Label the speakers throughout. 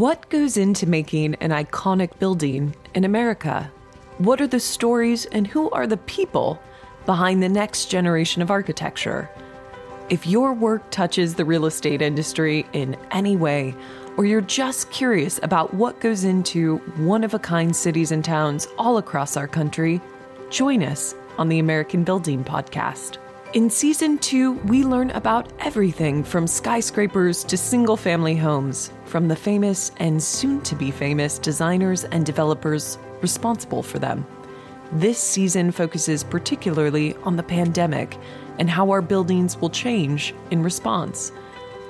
Speaker 1: What goes into making an iconic building in America? What are the stories and who are the people behind the next generation of architecture? If your work touches the real estate industry in any way, or you're just curious about what goes into one of a kind cities and towns all across our country, join us on the American Building Podcast. In season two, we learn about everything from skyscrapers to single family homes, from the famous and soon to be famous designers and developers responsible for them. This season focuses particularly on the pandemic and how our buildings will change in response.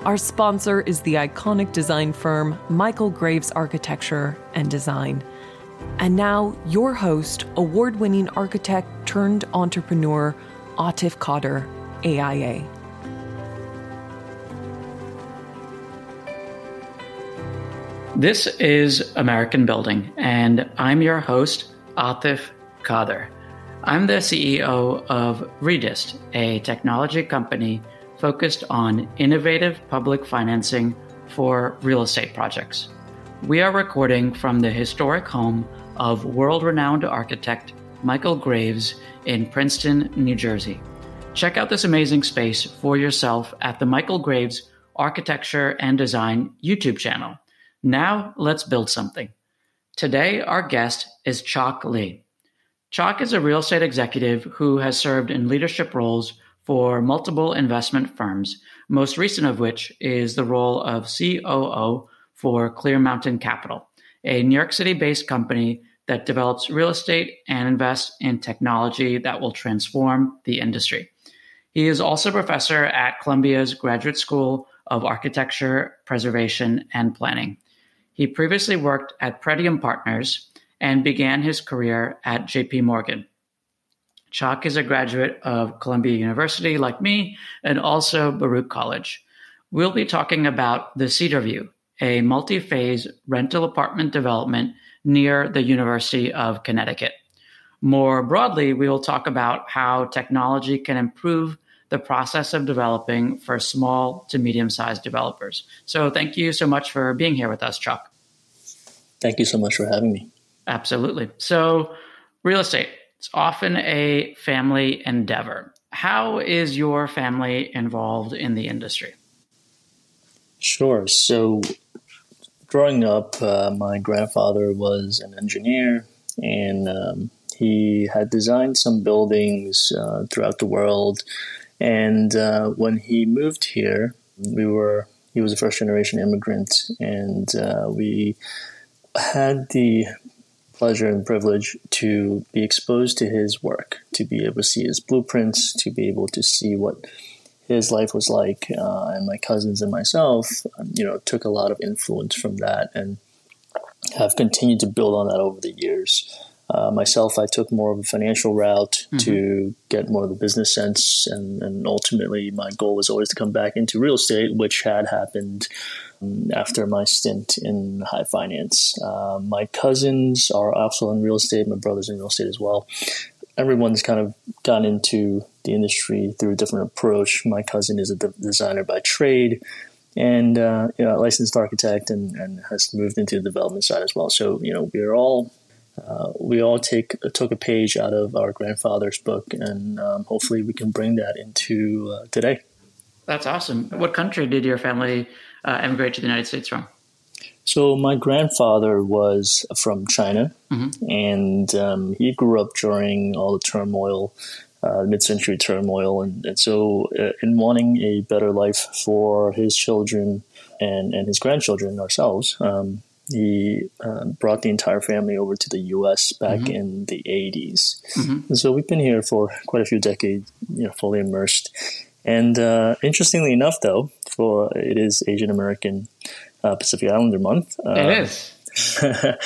Speaker 1: Our sponsor is the iconic design firm Michael Graves Architecture and Design. And now, your host, award winning architect turned entrepreneur, Atif Qadir, AIA.
Speaker 2: This is American Building, and I'm your host, Atif Qadir. I'm the CEO of Redist, a technology company focused on innovative public financing for real estate projects. We are recording from the historic home of world renowned architect Michael Graves in Princeton, New Jersey. Check out this amazing space for yourself at the Michael Graves Architecture and Design YouTube channel. Now, let's build something. Today, our guest is Chok Lei. Chok is a real estate executive who has served in leadership roles for multiple investment firms, most recent of which is the role of COO for Clear Mountain Capital, a New York City based company that develops real estate and invests in technology that will transform the industry. He is also a professor at Columbia's Graduate School of Architecture, Preservation, and Planning. He previously worked at Pretium Partners, and began his career at JP Morgan. Chok is a graduate of Columbia University, like me, and also Baruch College. We'll be talking about the Cedarview, a multi phase rental apartment development near the University of Connecticut. More broadly, we will talk about how technology can improve the process of developing for small to medium sized developers. So, thank you so much for being here with us, Chok.
Speaker 3: Thank you so much for having me.
Speaker 2: Absolutely. So, real estate, it's often a family endeavor. How is your family involved in the industry?
Speaker 3: Sure. So, growing up, uh, my grandfather was an engineer and um, he had designed some buildings uh, throughout the world. And uh, when he moved here, we were he was a first generation immigrant, and uh, we had the pleasure and privilege to be exposed to his work, to be able to see his blueprints, to be able to see what his life was like. Uh, and my cousins and myself, um, you know, took a lot of influence from that and have continued to build on that over the years. Uh, myself, I took more of a financial route mm-hmm. to get more of the business sense, and, and, ultimately, my goal was always to come back into real estate, which had happened um, after my stint in high finance. Uh, my cousins are also in real estate. My brother's in real estate as well. Everyone's kind of gone into the industry through a different approach. My cousin is a designer by trade and uh, you know, licensed architect and, and, has moved into the development side as well. So, you know, we're all uh, we all take took a page out of our grandfather's book, and um, hopefully we can bring that into uh, today.
Speaker 2: That's awesome. What country did your family uh, emigrate to the United States from?
Speaker 3: So my grandfather was from China, mm-hmm. and um, he grew up during all the turmoil, uh, mid-century turmoil, and, and so uh, in wanting a better life for his children and and his grandchildren ourselves. Um, he uh, brought the entire family over to the U.S. back mm-hmm. in the 80s. Mm-hmm. And so we've been here for quite a few decades, you know, fully immersed. And uh, interestingly enough, though, for it is Asian American uh, Pacific Islander Month.
Speaker 2: it uh, is.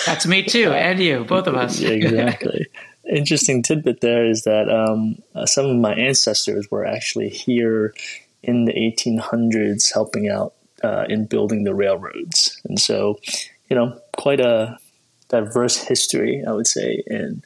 Speaker 2: That's me too, and you, both of us.
Speaker 3: exactly. Interesting tidbit there is that um, uh, some of my ancestors were actually here in the 1800s helping out uh, in building the railroads. And so you know, quite a diverse history, I would say, in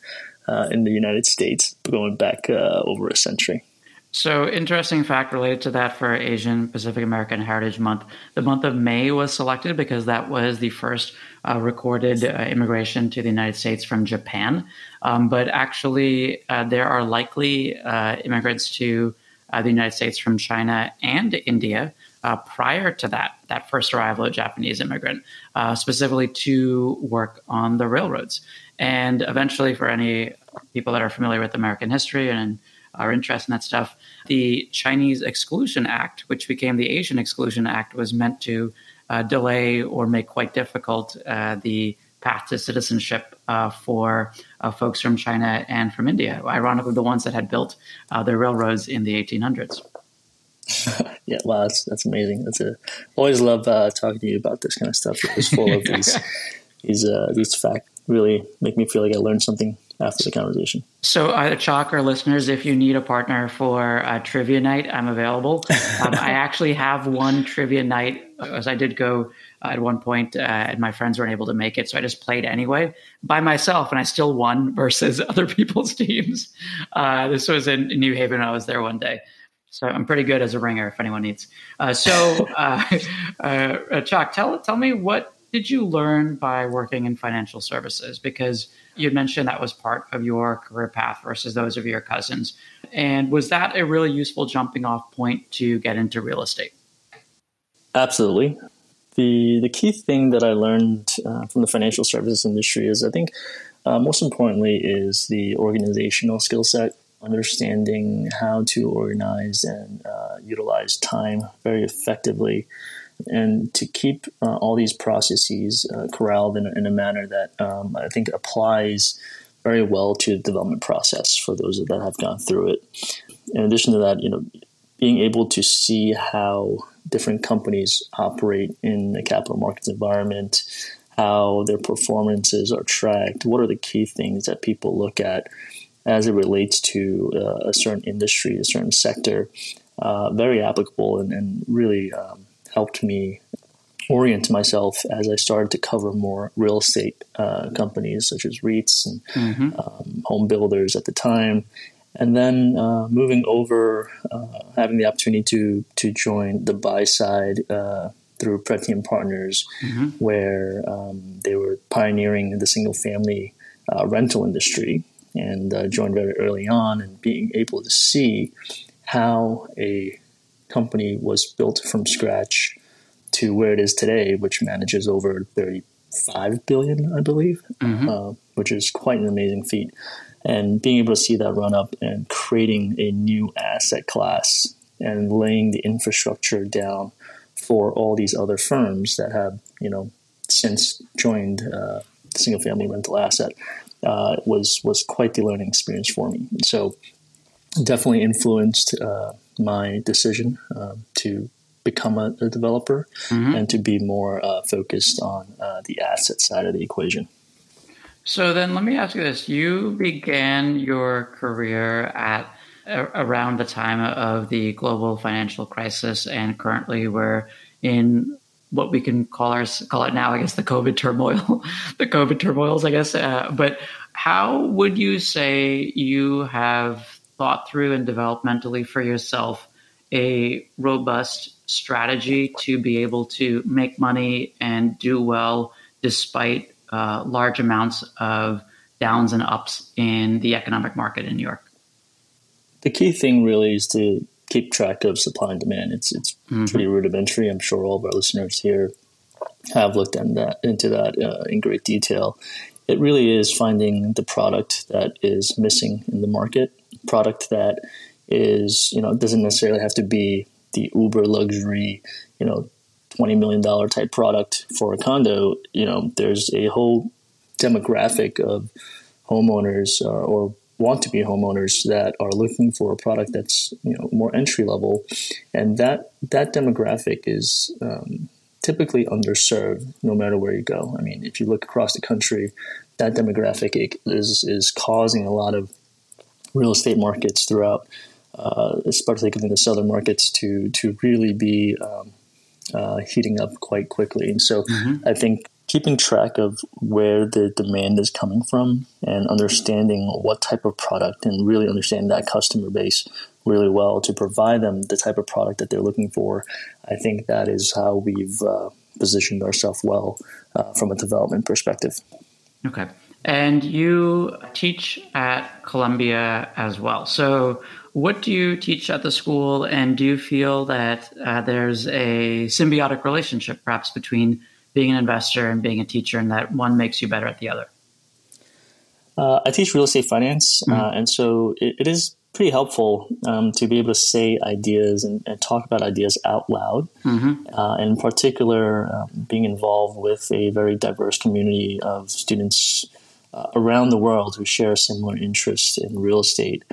Speaker 3: uh, in the United States, going back uh, over a century.
Speaker 2: So, interesting fact related to that for Asian Pacific American Heritage Month. The month of May was selected because that was the first uh, recorded uh, immigration to the United States from Japan. Um, but actually, uh, there are likely uh, immigrants to uh, the United States from China and India uh, prior to that, that first arrival of Japanese immigrant, specifically to work on the railroads. And eventually, for any people that are familiar with American history and are interest in that stuff, the Chinese Exclusion Act, which became the Asian Exclusion Act, was meant to uh, delay or make quite difficult uh, the path to citizenship uh, for uh, folks from China and from India. Ironically, the ones that had built uh, the railroads in the 1800s.
Speaker 3: yeah, wow, that's that's amazing. That's a always love uh, talking to you about this kind of stuff. It's full of these these these facts. Really make me feel like I learned something after the conversation.
Speaker 2: So, either Chok or listeners, if you need a partner for a trivia night, I'm available. Um, I actually have one trivia night, as I did go uh, at one point, uh, and my friends weren't able to make it, so I just played anyway by myself, and I still won versus other people's teams. Uh, this was in New Haven. I was there one day. So I'm pretty good as a ringer if anyone needs. Uh, so, uh, uh, Chok, tell tell me what did you learn by working in financial services? Because you mentioned that was part of your career path versus those of your cousins. And was that a really useful jumping off point to get into real estate?
Speaker 3: Absolutely. The, the key thing that I learned uh, from the financial services industry is I think uh, most importantly is the organizational skill set, understanding how to organize and uh, utilize time very effectively and to keep uh, all these processes uh, corralled in, in, a manner that um, I think applies very well to the development process for those that have gone through it. In addition to that, you know, being able to see how different companies operate in the capital markets environment, how their performances are tracked, what are the key things that people look at as it relates to uh, a certain industry, a certain sector, uh, very applicable and, and really um, helped me orient myself as I started to cover more real estate uh, companies such as REITs and mm-hmm. um, home builders at the time. And then uh, moving over, uh, having the opportunity to to join the buy side uh, through Pretium Partners, mm-hmm. where um, they were pioneering the single family uh, rental industry, and uh, joined very early on, and being able to see how a company was built from scratch to where it is today, which manages over 35 billion, I believe, mm-hmm. uh, which is quite an amazing feat. And being able to see that run up and creating a new asset class and laying the infrastructure down for all these other firms that have, you know, since joined uh, single family rental asset uh, was was quite the learning experience for me. So definitely influenced uh, my decision uh, to become a, a developer mm-hmm. and to be more uh, focused on uh, the asset side of the equation.
Speaker 2: So then, let me ask you this: You began your career at around the time of the global financial crisis, and currently we're in what we can call our call it now, I guess, the COVID turmoil, the COVID turmoils, I guess. Uh, but how would you say you have thought through and developmentally for yourself a robust strategy to be able to make money and do well despite uh, large amounts of downs and ups in the economic market in New York?
Speaker 3: The key thing really is to keep track of supply and demand. It's it's mm-hmm. pretty rudimentary. I'm sure all of our listeners here have looked that, into that uh, in great detail. It really is finding the product that is missing in the market product that is, you know, doesn't necessarily have to be the uber luxury, you know, $20 million type product for a condo. You know, there's a whole demographic of homeowners uh, or want to be homeowners that are looking for a product that's you know more entry level, and that that demographic is um, typically underserved no matter where you go. I mean, if you look across the country, that demographic is is causing a lot of real estate markets throughout, uh, especially in the southern markets, to to really be um, uh, heating up quite quickly. And so, mm-hmm. I think keeping track of where the demand is coming from and understanding what type of product and really understanding that customer base really well to provide them the type of product that they're looking for. I think that is how we've uh, positioned ourselves well uh, from a development perspective.
Speaker 2: Okay. And you teach at Columbia as well. So, what do you teach at the school, and do you feel that uh, there's a symbiotic relationship perhaps between being an investor and being a teacher, and that one makes you better at the other?
Speaker 3: Uh, I teach real estate finance, mm-hmm. uh, and so it, it is pretty helpful um, to be able to say ideas and, and talk about ideas out loud. Mm-hmm. Uh, in particular, um, being involved with a very diverse community of students uh, around the world who share similar interests in real estate.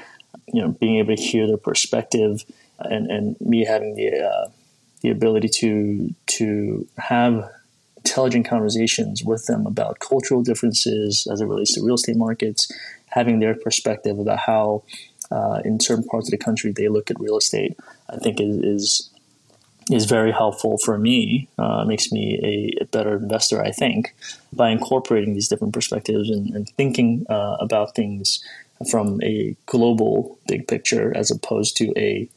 Speaker 3: You know, being able to hear their perspective, and, and me having the uh, the ability to to have intelligent conversations with them about cultural differences as it relates to real estate markets, having their perspective about how, uh, in certain parts of the country, they look at real estate, I think is is, is very helpful for me. Uh, makes me a, a, better investor, I think, by incorporating these different perspectives and, and thinking uh, about things from a global big picture as opposed to a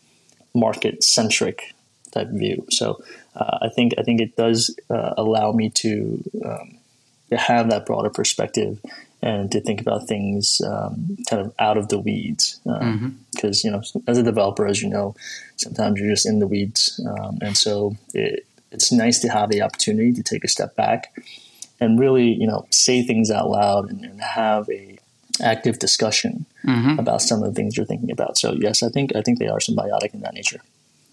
Speaker 3: market centric type view. So uh, I think I think it does uh, allow me to, um, to have that broader perspective and to think about things um, kind of out of the weeds. Because um, mm-hmm. you know, as a developer, as you know, sometimes you're just in the weeds, um, and so it, it's nice to have the opportunity to take a step back and really, you know, say things out loud and, and have a active discussion mm-hmm. about some of the things you're thinking about. So yes, I think I think they are symbiotic in that nature.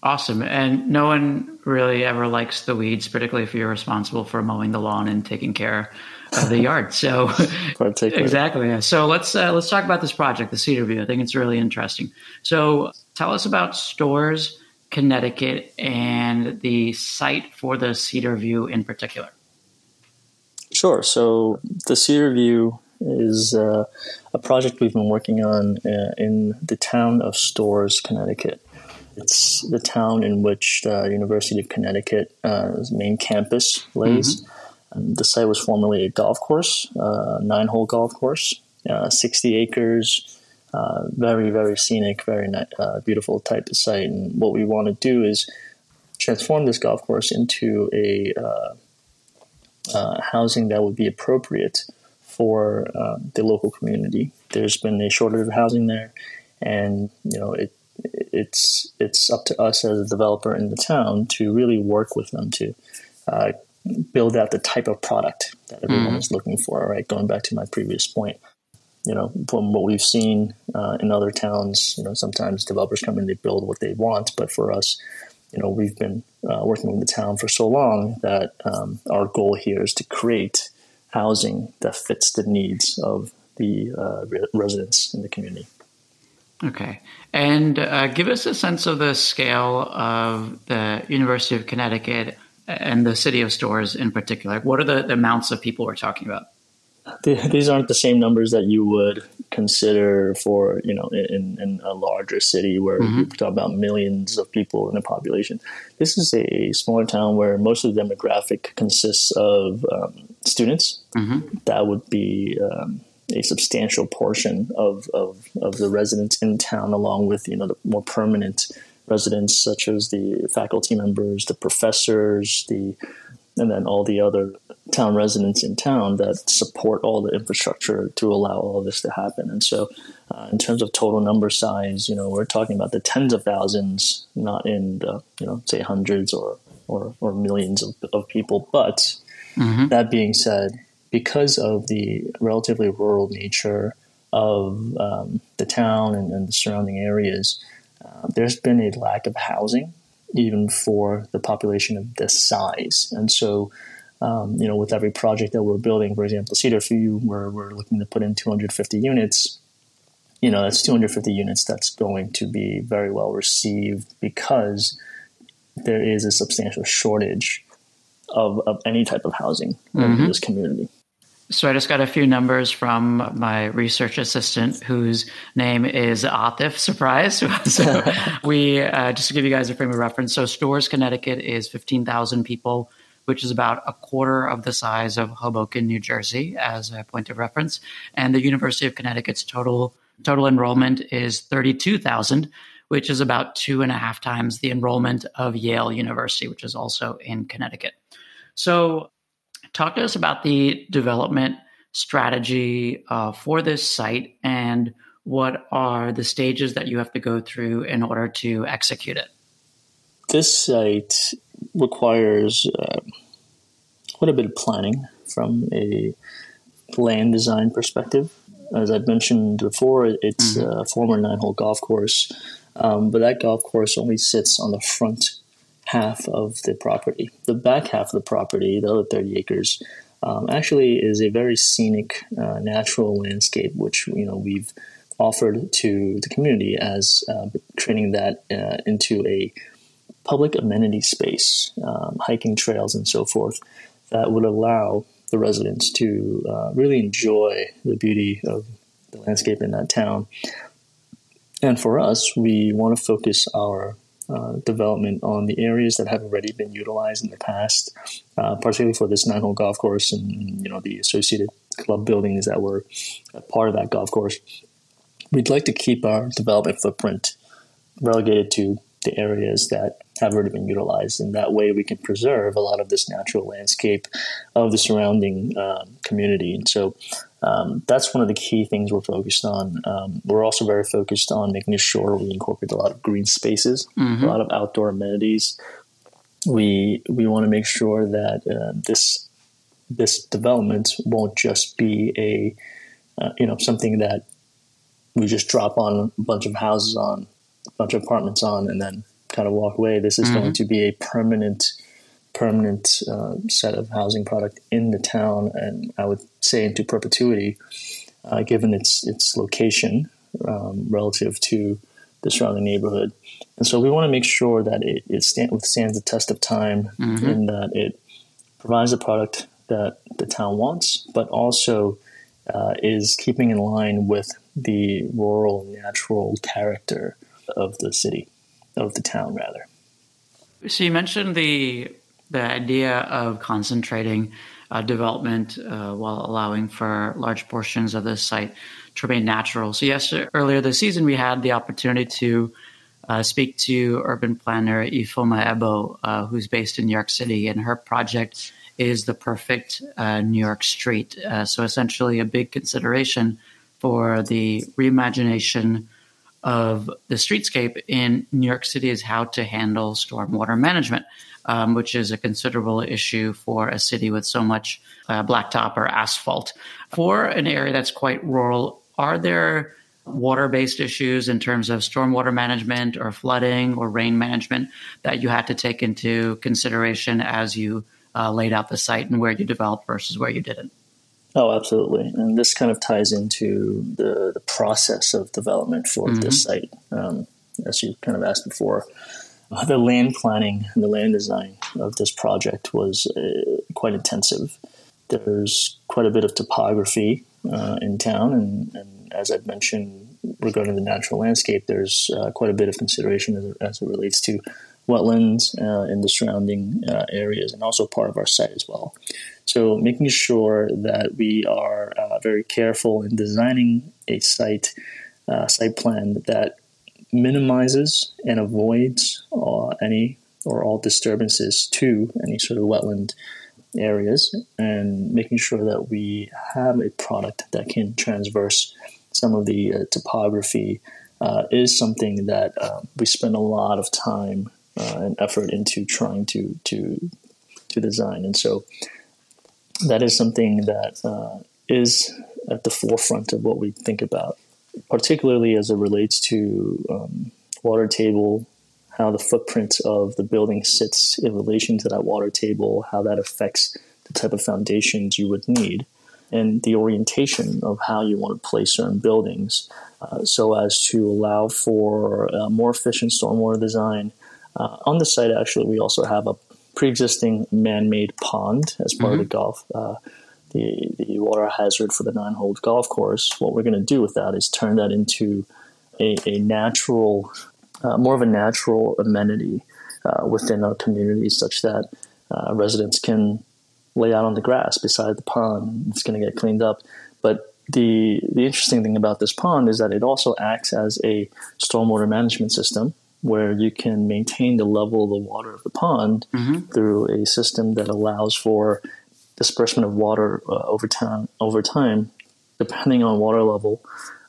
Speaker 2: Awesome. And no one really ever likes the weeds, particularly if you're responsible for mowing the lawn and taking care of the yard. So exactly. Yeah. So let's uh, let's talk about this project, the Cedarview. I think it's really interesting. So tell us about Storrs Connecticut, and the site for the Cedarview in particular.
Speaker 3: Sure. So the Cedarview is uh, a project we've been working on uh, in the town of Storrs, Connecticut. It's the town in which the University of Connecticut's uh, main campus lays. Mm-hmm. The site was formerly a golf course, uh, nine hole golf course, uh, 60 acres, uh, very, very scenic, very uh, beautiful type of site. And what we want to do is transform this golf course into a uh, housing that would be appropriate for the local community. There's been a shortage of housing there, and you know it it's it's up to us as a developer in the town to really work with them to uh, build out the type of product that everyone mm. is looking for. Right, going back to my previous point, you know, from what we've seen uh, in other towns, you know, sometimes developers come in they build what they want, but for us, you know, we've been uh, working with the town for so long that um, our goal here is to create housing that fits the needs of the uh, re- residents in the community.
Speaker 2: Okay. And uh, give us a sense of the scale of the University of Connecticut and the city of Storrs in particular. What are the, the amounts of people we're talking about?
Speaker 3: These aren't the same numbers that you would consider for, you know, in, in a larger city where mm-hmm. we talk about millions of people in a population. This is a smaller town where most of the demographic consists of um, students. Mm-hmm. That would be um, a substantial portion of, of, of the residents in town, along with you know the more permanent residents such as the faculty members, the professors, the and then all the other town residents in town that support all the infrastructure to allow all of this to happen. And so, uh, in terms of total number size, you know, we're talking about the tens of thousands, not in the you know say hundreds or or, or millions of, of people. But mm-hmm. that being said, because of the relatively rural nature of um, the town and, and, the surrounding areas, uh, there's been a lack of housing even for the population of this size. And so, um, you know, with every project that we're building, for example, Cedarview, where we're looking to put in 250 units, you know, that's 250 units that's going to be very well received because there is a substantial shortage of, of any type of housing mm-hmm. in this community.
Speaker 2: So I just got a few numbers from my research assistant, whose name is Atif. Surprise! so we uh, just to give you guys a frame of reference. So Storrs, Connecticut, is fifteen thousand people which is about a quarter of the size of Hoboken, New Jersey, as a point of reference. And the University of Connecticut's total total enrollment is 32,000, which is about two and a half times the enrollment of Yale University, which is also in Connecticut. So, talk to us about the development strategy uh, for this site and what are the stages that you have to go through in order to execute it?
Speaker 3: This site requires uh, quite a bit of planning from a land design perspective. As I've mentioned before, it's mm-hmm. a former nine hole golf course, um, but that golf course only sits on the front half of the property. The back half of the property, the other 30 acres, um, actually is a very scenic, uh, natural landscape, which you know we've offered to the community as uh, that uh, into a public amenity space, um, hiking trails and so forth, that would allow the residents to uh, really enjoy the beauty of the landscape in that town. And for us, we want to focus our uh, development on the areas that have already been utilized in the past, uh, particularly for this nine-hole golf course and you know the associated club buildings that were part of that golf course. We'd like to keep our development footprint relegated to the areas that have already been utilized. And that way we can preserve a lot of this natural landscape of the surrounding um, community. And so um, that's one of the key things we're focused on. Um, we're also very focused on making sure we incorporate a lot of green spaces, mm-hmm. a lot of outdoor amenities. We we want to make sure that uh, this this development won't just be a uh, you know something that we just drop on a bunch of houses on, a bunch of apartments on, and then kind of walk away. This is mm-hmm. going to be a permanent, permanent uh, set of housing product in the town, and I would say into perpetuity, uh, given its its location um, relative to the surrounding neighborhood. And so we want to make sure that it, it stand, withstands the test of time mm-hmm. and that it provides a product that the town wants, but also uh, is keeping in line with the rural natural character of the city, of the town rather.
Speaker 2: So you mentioned the the idea of concentrating uh, development uh, while allowing for large portions of the site to remain natural. So yes, earlier this season we had the opportunity to uh, speak to urban planner Ifeoma Ebo, uh, who's based in New York City, and her project is the perfect uh, New York street. Uh, so essentially, a big consideration for the reimagination of the streetscape in New York City is how to handle stormwater management, um, which is a considerable issue for a city with so much uh, blacktop or asphalt. For an area that's quite rural, are there water based issues in terms of stormwater management or flooding or rain management that you had to take into consideration as you uh, laid out the site and where you developed versus where you didn't?
Speaker 3: Oh, absolutely. And this kind of ties into the, the process of development for mm-hmm. this site. Um, as you kind of asked before, uh, the land planning and the land design of this project was uh, quite intensive. There's quite a bit of topography uh, in town, and, and, as I've mentioned regarding the natural landscape, there's uh, quite a bit of consideration as, as it relates to wetlands uh, in the surrounding uh, areas, and also part of our site as well. So making sure that we are uh, very careful in designing a site uh, site plan that minimizes and avoids uh, any or all disturbances to any sort of wetland areas, and making sure that we have a product that can transverse some of the uh, topography uh, is something that uh, we spend a lot of time and effort into trying to to to design, and so that is something that uh, is at the forefront of what we think about, particularly as it relates to um, water table, how the footprint of the building sits in relation to that water table, how that affects the type of foundations you would need, and the orientation of how you want to place certain buildings uh, so as to allow for more efficient stormwater design. Uh, on the site, actually, we also have a pre-existing man-made pond as part mm-hmm. of the golf, uh, the the water hazard for the nine-hole golf course. What we're going to do with that is turn that into a, a natural, uh, more of a natural amenity uh, within our community, such that uh, residents can lay out on the grass beside the pond. It's going to get cleaned up. But the the interesting thing about this pond is that it also acts as a stormwater management system where you can maintain the level of the water of the pond mm-hmm. through a system that allows for disbursement of water uh, over time over time depending on water level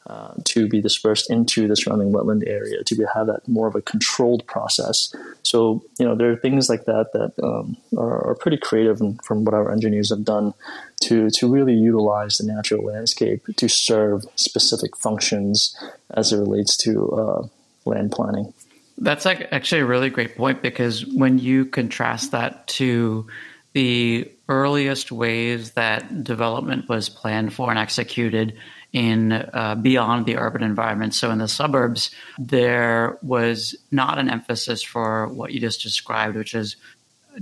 Speaker 3: uh, to be dispersed into the surrounding wetland area to be, have that more of a controlled process. So you know there are things like that that um, are, are, pretty creative and from what our engineers have done to to really utilize the natural landscape to serve specific functions as it relates to uh, land planning.
Speaker 2: That's actually a really great point because when you contrast that to the earliest ways that development was planned for and executed in uh, beyond the urban environment. So in the suburbs, there was not an emphasis for what you just described, which is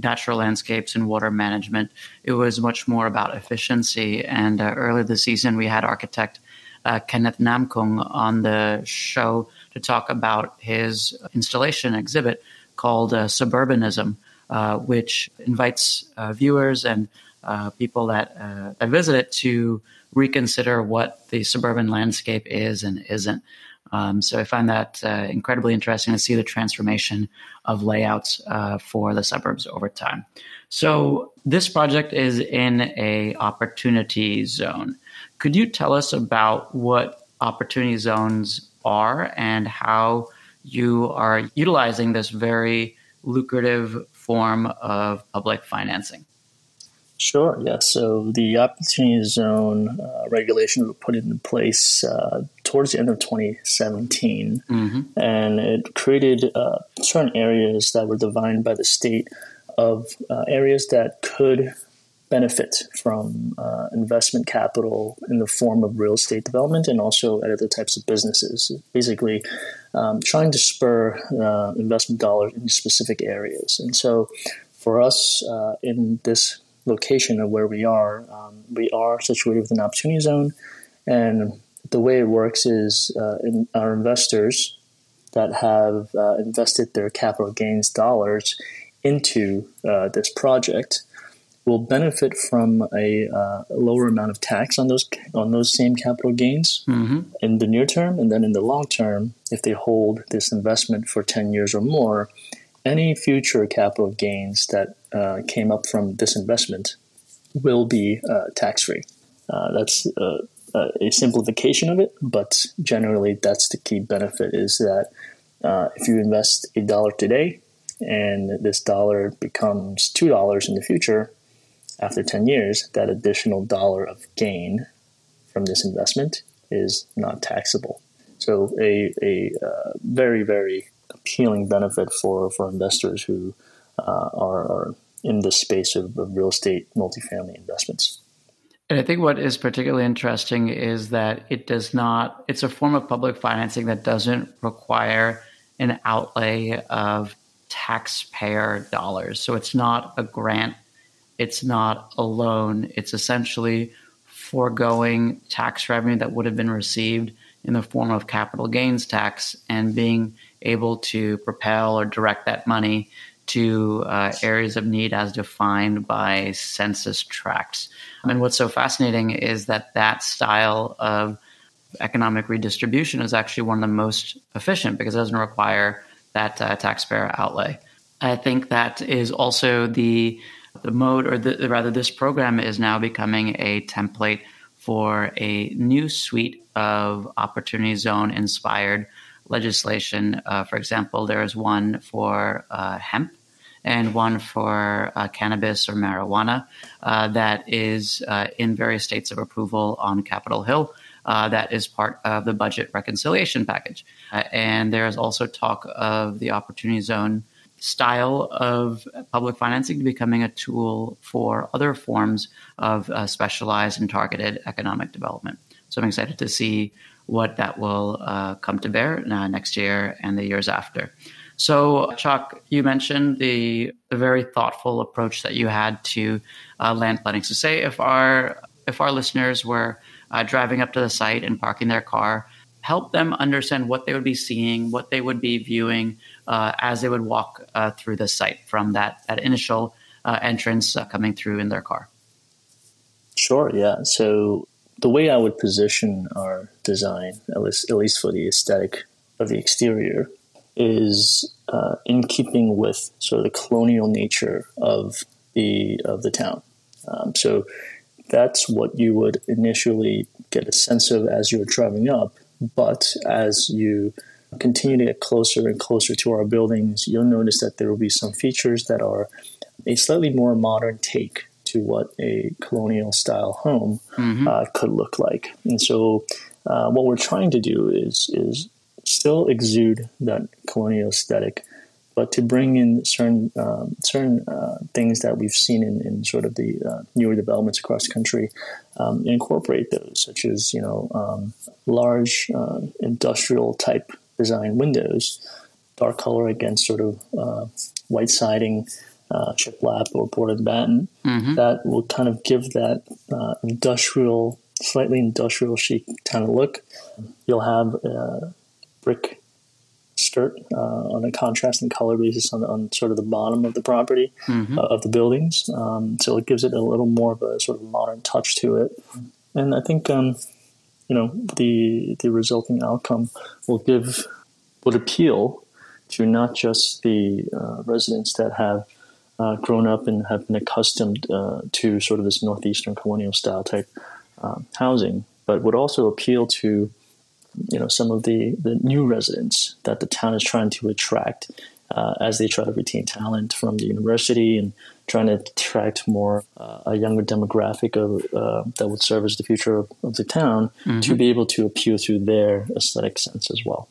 Speaker 2: natural landscapes and water management. It was much more about efficiency. And uh, earlier this season, we had architect uh, Kenneth Namkung on the show to talk about his installation exhibit called uh, Suburbanism, uh, which invites uh, viewers and uh, people that, that visit it to reconsider what the suburban landscape is and isn't. Um, so I find that uh, incredibly interesting to see the transformation of layouts uh, for the suburbs over time. So this project is in a opportunity zone. Could you tell us about what opportunity zones are and how you are utilizing this very lucrative form of public financing?
Speaker 3: Sure, yeah. So the opportunity zone uh, regulations were put in place uh, towards the end of 2017, mm-hmm. and it created uh, certain areas that were defined by the state of uh, areas that could benefit from uh, investment capital in the form of real estate development and also at other types of businesses. Basically, um, trying to spur uh, investment dollars in specific areas. And so, for us in this location of where we are. Um, we are situated within an opportunity zone, and the way it works is uh, in our investors that have uh, invested their capital gains dollars into uh, this project will benefit from a uh, lower amount of tax on those on those same capital gains mm-hmm. in the near term, and then in the long term, if they hold this investment for ten years or more, any future capital gains that uh, came up from this investment will be uh, tax free. Uh, that's uh, uh, a simplification of it, but generally, that's the key benefit is that uh, if you invest a dollar today and this dollar becomes $2 in the future, after 10 years, that additional dollar of gain from this investment is not taxable. So, a, a very, very appealing benefit for, for investors who uh, are, are, in the space of, of real estate multifamily investments.
Speaker 2: And I think what is particularly interesting is that it does not, it's a form of public financing that doesn't require an outlay of taxpayer dollars. So it's not a grant, it's not a loan, it's essentially foregoing tax revenue that would have been received in the form of capital gains tax and being able to propel or direct that money to uh, areas of need as defined by census tracts. And what's so fascinating is that that style of economic redistribution is actually one of the most efficient because it doesn't require that uh, taxpayer outlay. I think that is also the the mode, or the, rather, this program is now becoming a template for a new suite of opportunity zone inspired legislation. Uh, for example, there is one for uh, hemp and one for uh, cannabis or marijuana uh, that is uh, in various states of approval on Capitol Hill. Uh, that is part of the budget reconciliation package. and there is also talk of the opportunity zone style of public financing to becoming a tool for other forms of specialized and targeted economic development. So I'm excited to see what that will uh, come to bear uh, next year and the years after. So, Chok, you mentioned the, the very thoughtful approach that you had to uh, land planning. So, say if our if our listeners were uh, driving up to the site and parking their car, help them understand what they would be seeing, what they would be viewing uh, as they would walk uh, through the site from that that initial uh, entrance uh, coming through in their car.
Speaker 3: Sure, yeah. So the way I would position our design, at least, at least for the aesthetic of the exterior, is uh, in keeping with sort of the colonial nature of the of the town. Um, so that's what you would initially get a sense of as you're driving up. But as you continue to get closer and closer to our buildings, you'll notice that there will be some features that are a slightly more modern take to what a colonial style home mm-hmm. uh, could look like. And so, uh, what we're trying to do is is still exude that colonial aesthetic, but to bring in certain um, certain uh, things that we've seen in, in sort of the uh, newer developments across the country, um, incorporate those, such as you know um, large uh, industrial type design windows, dark color against sort of uh, white siding. Uh, shiplap or board and batten mm-hmm. that will kind of give that uh, industrial, slightly industrial chic kind of look. You'll have brick skirt uh, on a contrasting color basis on, on sort of the bottom of the property mm-hmm. uh, of the buildings. Um, so it gives it a little more of a sort of modern touch to it. And I think, um, you know, the the resulting outcome will give would appeal to not just the uh, residents that have uh, grown up and have been accustomed uh, to sort of this northeastern colonial style type um, housing, but would also appeal to you know some of the the new residents that the town is trying to attract uh, as they try to retain talent from the university and trying to attract more uh, a younger demographic of uh, that would serve as the future of, of the town mm-hmm. to be able to appeal to their aesthetic sense as well.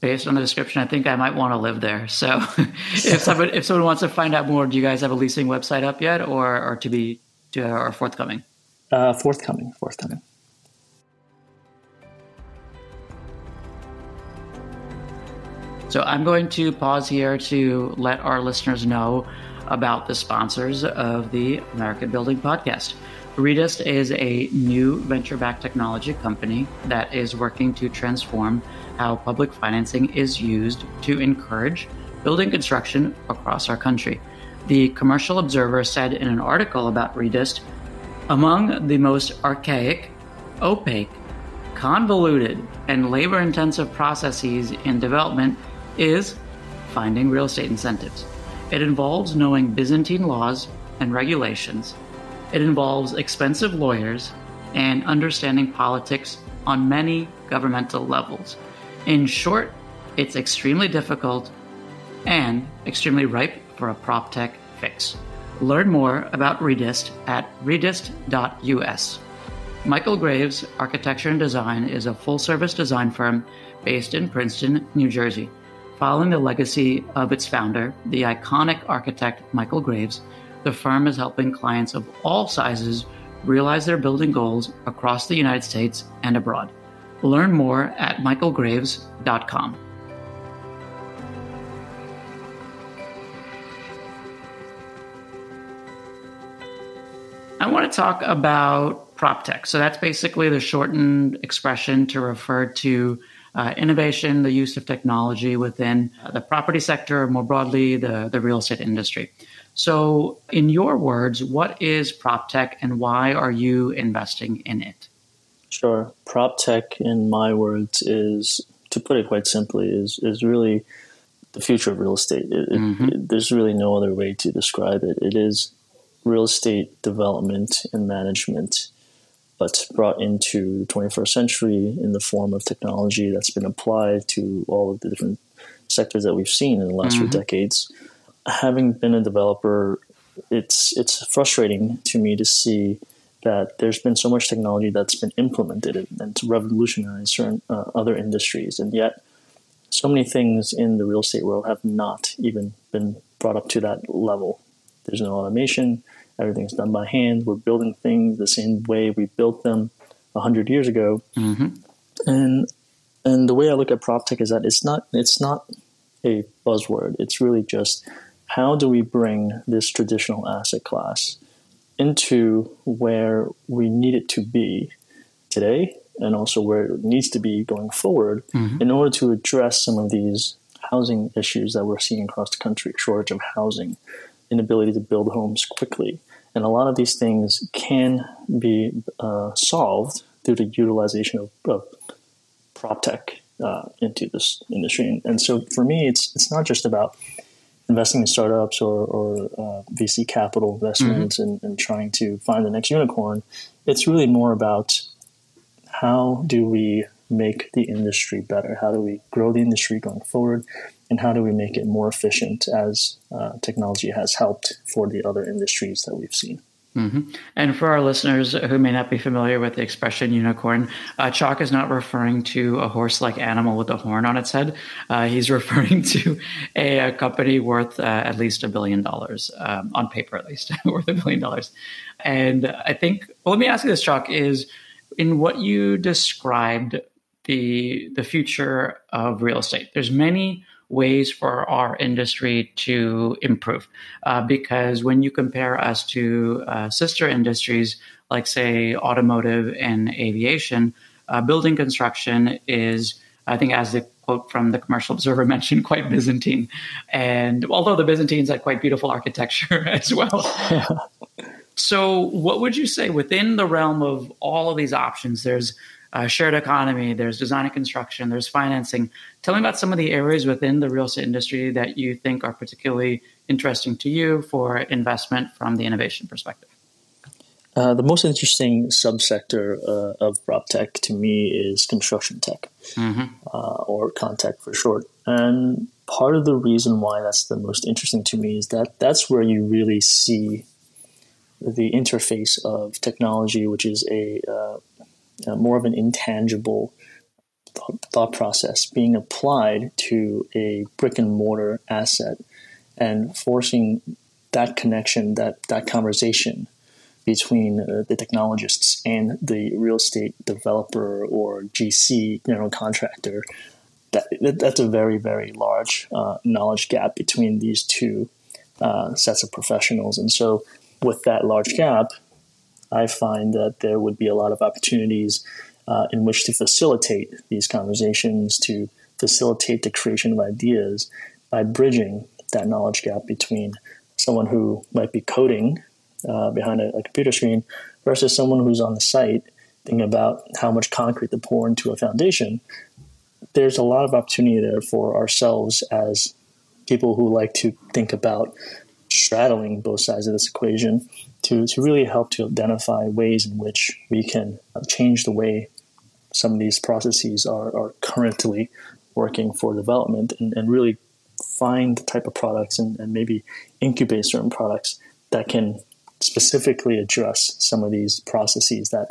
Speaker 2: Based on the description, I think I might want to live there. So, if someone if someone wants to find out more, do you guys have a leasing website up yet, or or to be to, or forthcoming?
Speaker 3: Uh, forthcoming, forthcoming.
Speaker 2: So I'm going to pause here to let our listeners know about the sponsors of the American Building Podcast. Redist is a new venture backed technology company that is working to transform how public financing is used to encourage building construction across our country. The Commercial Observer said in an article about Redist among the most archaic, opaque, convoluted, and labor intensive processes in development is finding real estate incentives. It involves knowing Byzantine laws and regulations. It involves expensive lawyers and understanding politics on many governmental levels. In short, it's extremely difficult and extremely ripe for a prop tech fix. Learn more about Redist at redist.us. Michael Graves Architecture and Design is a full service design firm based in Princeton, New Jersey. Following the legacy of its founder, the iconic architect Michael Graves, the firm is helping clients of all sizes realize their building goals across the United States and abroad. Learn more at michaelgraves.com. I want to talk about prop tech. So that's basically the shortened expression to refer to uh, innovation, the use of technology within the property sector, more broadly, the, the real estate industry. So, in your words, what is prop tech and why are you investing in it?
Speaker 3: Sure. Prop tech, in my words, is to put it quite simply, is is really the future of real estate. It, mm-hmm. it, there's really no other way to describe it. It is real estate development and management but brought into the 21st century in the form of technology that's been applied to all of the different sectors that we've seen in the last mm-hmm. few decades. Having been a developer, it's it's frustrating to me to see that there's been so much technology that's been implemented and, to revolutionize certain uh, other industries, and yet so many things in the real estate world have not even been brought up to that level. There's no automation. Everything's done by hand. We're building things the same way we built them hundred years ago. Mm-hmm. And and the way I look at prop tech is that it's not it's not a buzzword. It's really just how do we bring this traditional asset class into where we need it to be today and also where it needs to be going forward mm-hmm. in order to address some of these housing issues that we're seeing across the country, shortage of housing, inability to build homes quickly. And a lot of these things can be uh, solved through the utilization of, of prop tech uh, into this industry. And, and, so for me, it's it's not just about investing in startups or, or uh, VC capital investments mm-hmm. and, and trying to find the next unicorn. It's really more about how do we make the industry better? How do we grow the industry going forward? And how do we make it more efficient as uh, technology has helped for the other industries that we've seen?
Speaker 2: Mm-hmm. And for our listeners who may not be familiar with the expression unicorn, uh, Chok is not referring to a horse like animal with a horn on its head. Uh, he's referring to a, a company worth uh, at least a billion dollars, um, on paper at least, worth a billion dollars. And I think, well, let me ask you this, Chok, is in what you described the, the future of real estate, there's many ways for our industry to improve. Uh, because when you compare us to uh, sister industries like, say, automotive and aviation, uh, building construction is, I think, as the quote from the Commercial Observer mentioned, quite Byzantine. And although the Byzantines had quite beautiful architecture as well. So, what would you say within the realm of all of these options? There's uh, shared economy, there's design and construction, there's financing. Tell me about some of the areas within the real estate industry that you think are particularly interesting to you for investment from the innovation perspective.
Speaker 3: Uh, the most interesting subsector uh, of prop tech to me is construction tech, mm-hmm. uh, or Contech for short. And part of the reason why that's the most interesting to me is that that's where you really see the interface of technology, which is a uh, more of an intangible thought process being applied to a brick and mortar asset and forcing that connection, that, that conversation between uh, the technologists and the real estate developer or GC general contractor. That, that's a very, very large uh, knowledge gap between these two uh, sets of professionals. And so, with that large gap, I find that there would be a lot of opportunities uh, in which to facilitate these conversations, to facilitate the creation of ideas by bridging that knowledge gap between someone who might be coding uh, behind a, a, computer screen versus someone who's on the site thinking about how much concrete to pour into a foundation. There's a lot of opportunity there for ourselves as people who like to think about straddling both sides of this equation to, to really help to identify ways in which we can uh, change the way some of these processes are, are currently working for development and, and really find the type of products and, and maybe incubate certain products that can specifically address some of these processes that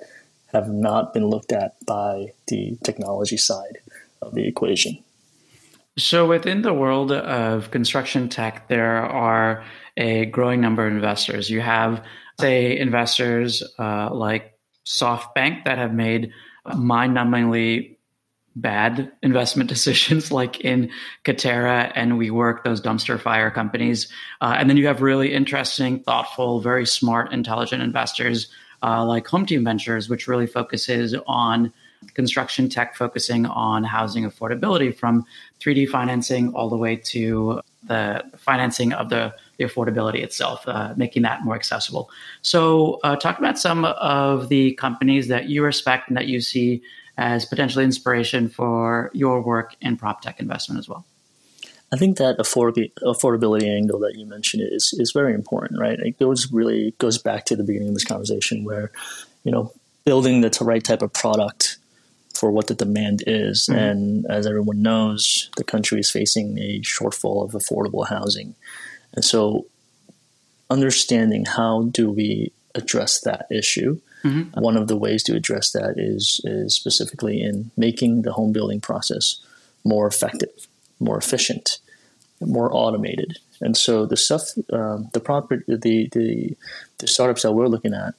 Speaker 3: have not been looked at by the technology side of the equation.
Speaker 2: So, within the world of construction tech, there are a growing number of investors. You have, say, investors uh, like SoftBank that have made mind numbingly bad investment decisions like in Katerra and WeWork, those dumpster fire companies. Uh, and then you have really interesting, thoughtful, very smart, intelligent investors uh, like Home Team Ventures, which really focuses on construction tech, focusing on housing affordability from 3D financing all the way to the financing of the, the affordability itself, uh, making that more accessible. So, uh, talk about some of the companies that you respect and that you see as potentially inspiration for your work in prop tech investment as well.
Speaker 3: I think that affordability, affordability angle that you mentioned is is very important, right? It goes really goes back to the beginning of this conversation where, you know, building the right type of product for what the demand is. Mm-hmm. And as everyone knows, the country is facing a shortfall of affordable housing. And so understanding how do we address that issue. Mm-hmm. One of the ways to address that is is specifically in making the home building process more effective, more efficient, more automated. And so the stuff, um, the proper, the, the the startups that we're looking at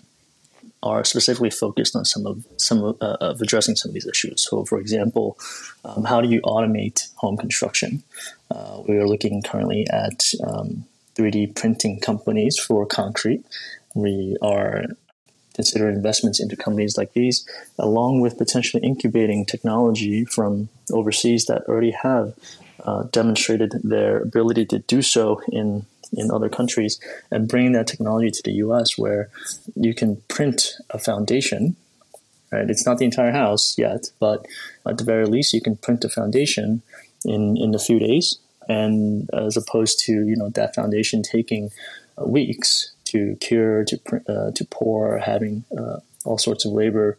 Speaker 3: are specifically focused on some of some of, uh, of addressing some of these issues. So, for example, um, how do you automate home construction? Uh, we are looking currently at um, 3D printing companies for concrete. We are considering investments into companies like these, along with potentially incubating technology from overseas that already have uh, demonstrated their ability to do so in in other countries and bringing that technology to the US where you can print a foundation right it's not the entire house yet but at the very least you can print a foundation in in a few days and as opposed to you know that foundation taking uh, weeks to cure to uh, to pour having uh, all sorts of labor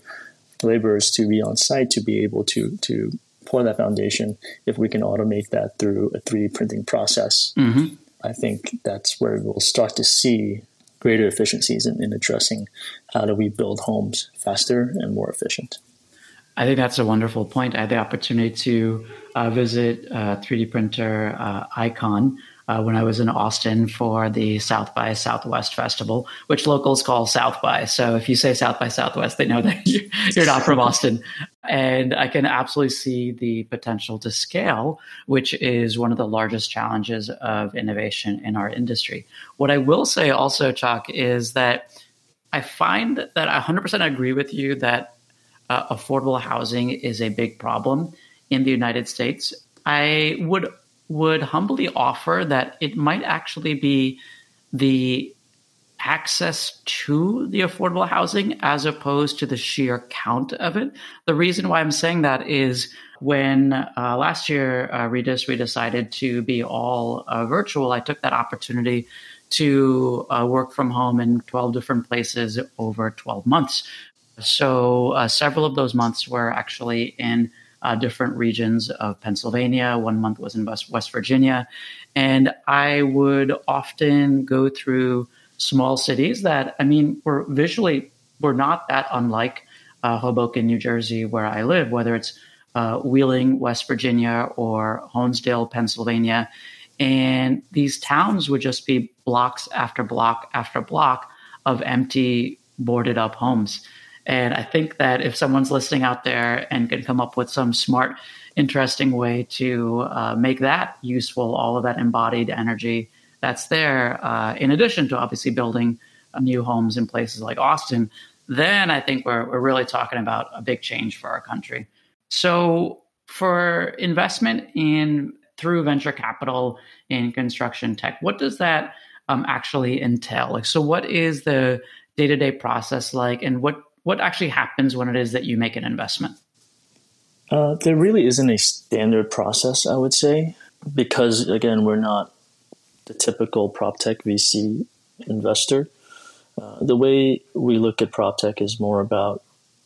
Speaker 3: laborers to be on site to be able to to pour that foundation if we can automate that through a 3d printing process mm-hmm. I think that's where we'll start to see greater efficiencies in, in addressing how do we build homes faster and more efficient.
Speaker 2: I think that's a wonderful point. I had the opportunity to uh, visit a 3D printer uh, Icon uh, when I was in Austin for the South by Southwest Festival, which locals call South by. So if you say South by Southwest, they know that you're not from Austin. And I can absolutely see the potential to scale, which is one of the largest challenges of innovation in our industry. What I will say also, Chok, is that I find that I 100% agree with you that uh, affordable housing is a big problem in the United States. I would would humbly offer that it might actually be the access to the affordable housing as opposed to the sheer count of it. The reason why I'm saying that is when uh, last year uh, Regus we decided to be all uh, virtual, I took that opportunity to uh, work from home in 12 different places over 12 months. So uh, several of those months were actually in uh, different regions of Pennsylvania. One month was in West, West Virginia. And I would often go through small cities that, I mean, were visually were not that unlike uh, Hoboken, New Jersey, where I live, whether it's uh, Wheeling, West Virginia, or Honesdale, Pennsylvania. And these towns would just be blocks after block after block of empty, boarded up homes. And I think that if someone's listening out there and can come up with some smart, interesting way to uh, make that useful, all of that embodied energy that's there, uh, in addition to obviously building uh, new homes in places like Austin, then I think we're, we're really talking about a big change for our country. So, for investment in through venture capital in construction tech, what does that um, actually entail? Like, so what is the day to day process like, and what what actually happens when it is that you make an investment?
Speaker 3: Uh, there really isn't a standard process, I would say, because again, we're not the typical prop tech VC investor. Uh, the way we look at prop tech is more about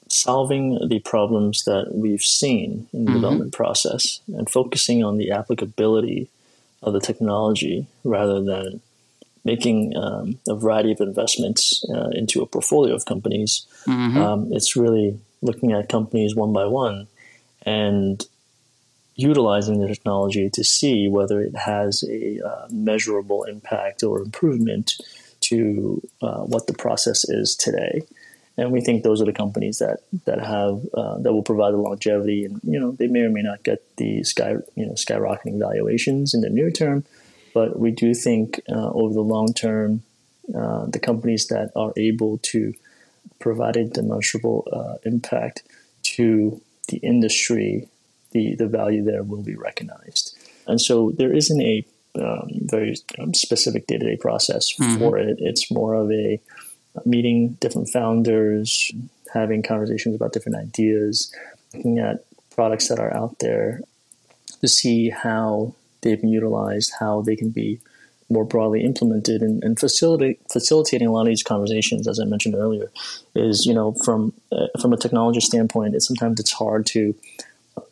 Speaker 3: solving the problems that we've seen in the mm-hmm. development process and focusing on the applicability of the technology rather than making um, a variety of investments uh, into a portfolio of companies. Mm-hmm. Um, it's really looking at companies one by one and utilizing the technology to see whether it has a uh, measurable impact or improvement to uh, what the process is today. And we think those are the companies that that have uh, that will provide the longevity, and you know they may or may not get the sky you know skyrocketing valuations in the near term, but we do think uh, over the long term, uh, the companies that are able to provide a demonstrable uh, impact to the industry, the, the value there will be recognized. And so there isn't a um, very um, specific day to day process mm-hmm. for it. It's more of a meeting different founders, having conversations about different ideas, looking at products that are out there to see how they've been utilized, how they can be more broadly implemented and, and facilitate, facilitating a lot of these conversations, as I mentioned earlier, is, you know, from, uh, from a technology standpoint, it's sometimes it's hard to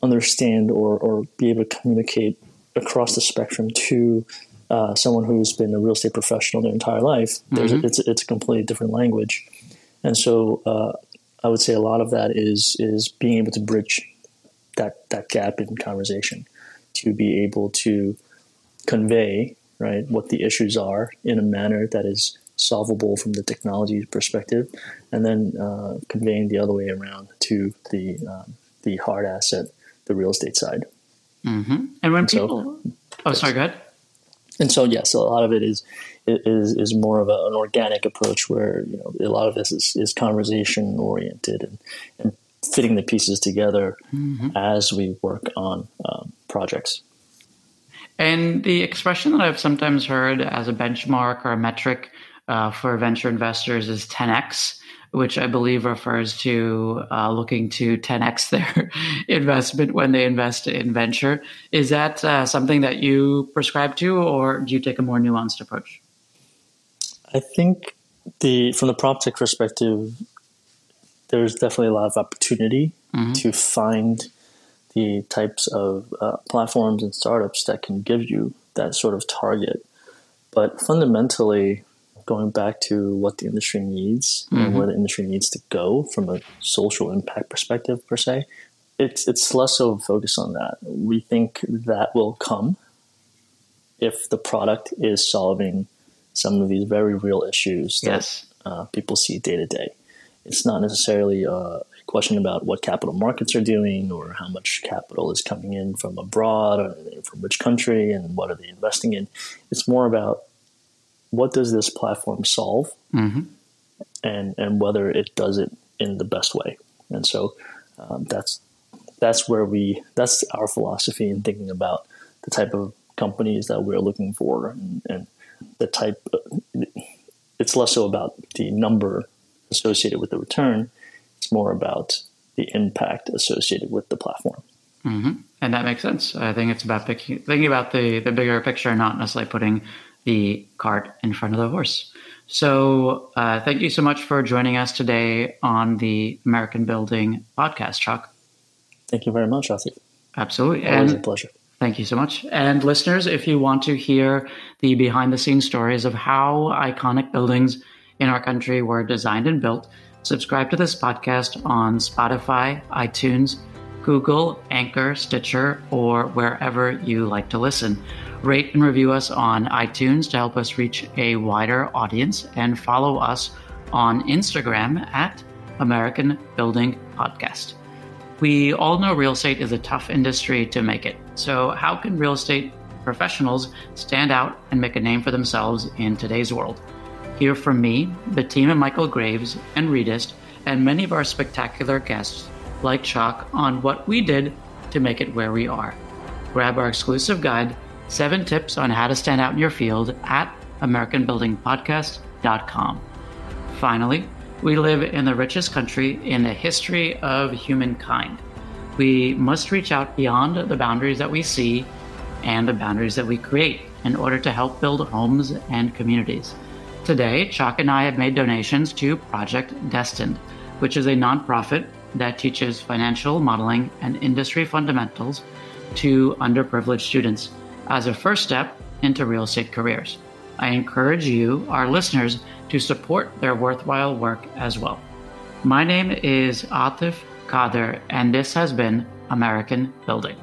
Speaker 3: understand or, or be able to communicate across the spectrum to uh, someone who's been a real estate professional their entire life. Mm-hmm. A, it's, it's a completely different language. And so uh, I would say a lot of that is, is being able to bridge that, that gap in conversation to be able to convey right what the issues are in a manner that is solvable from the technology perspective, and then uh, conveying the other way around to the um, the hard asset, the real estate side.
Speaker 2: Mm-hmm. And when and people, so, oh, sorry, go ahead.
Speaker 3: And so, yes, a lot of it is is is more of a, an organic approach where you know a lot of this is, is conversation oriented and, and fitting the pieces together mm-hmm. as we work on um, projects.
Speaker 2: And the expression that I've sometimes heard as a benchmark or a metric uh, for venture investors is 10x, which I believe refers to uh, looking to 10x their investment when they invest in venture. Is that uh, something that you prescribe to, or do you take a more nuanced approach?
Speaker 3: I think the from the prop tech perspective, there's definitely a lot of opportunity mm-hmm. to find the types of uh, platforms and startups that can give you that sort of target. But fundamentally, going back to what the industry needs mm-hmm. and where the industry needs to go from a social impact perspective, per se, it's it's less so focused on that. We think that will come if the product is solving some of these very real issues that
Speaker 2: yes.
Speaker 3: uh, people see day to day. It's not necessarily a question about what capital markets are doing or how much capital is coming in from abroad or from which country and what are they investing in. It's more about what does this platform solve mm-hmm. and and whether it does it in the best way. And so um, that's that's where we that's our philosophy in thinking about the type of companies that we're looking for and, and the type. It's less so about the number associated with the return. It's more about the impact associated with the platform.
Speaker 2: Mm-hmm. And that makes sense. I think it's about picking, thinking about the, the bigger picture, not necessarily putting the cart in front of the horse. So, uh, thank you so much for joining us today on the American Building podcast, Chok.
Speaker 3: Thank you very much, Atif.
Speaker 2: Absolutely.
Speaker 3: Always and a pleasure.
Speaker 2: Thank you so much. And listeners, if you want to hear the behind the scenes stories of how iconic buildings in our country were designed and built, subscribe to this podcast on Spotify, iTunes, Google, Anchor, Stitcher, or wherever you like to listen. Rate and review us on iTunes to help us reach a wider audience and follow us on Instagram at American Building Podcast. We all know real estate is a tough industry to make it. So, how can real estate professionals stand out and make a name for themselves in today's world? Hear from me, the team at Michael Graves and Redist, and many of our spectacular guests like Chok on what we did to make it where we are. Grab our exclusive guide seven tips on how to stand out in your field at AmericanBuildingPodcast.com. Finally, we live in the richest country in the history of humankind. We must reach out beyond the boundaries that we see and the boundaries that we create in order to help build homes and communities. Today, Chok and I have made donations to Project Destined, which is a nonprofit that teaches financial modeling and industry fundamentals to underprivileged students as a first step into real estate careers. I encourage you, our listeners, to support their worthwhile work as well. My name is Atif Qadir, and this has been American Building.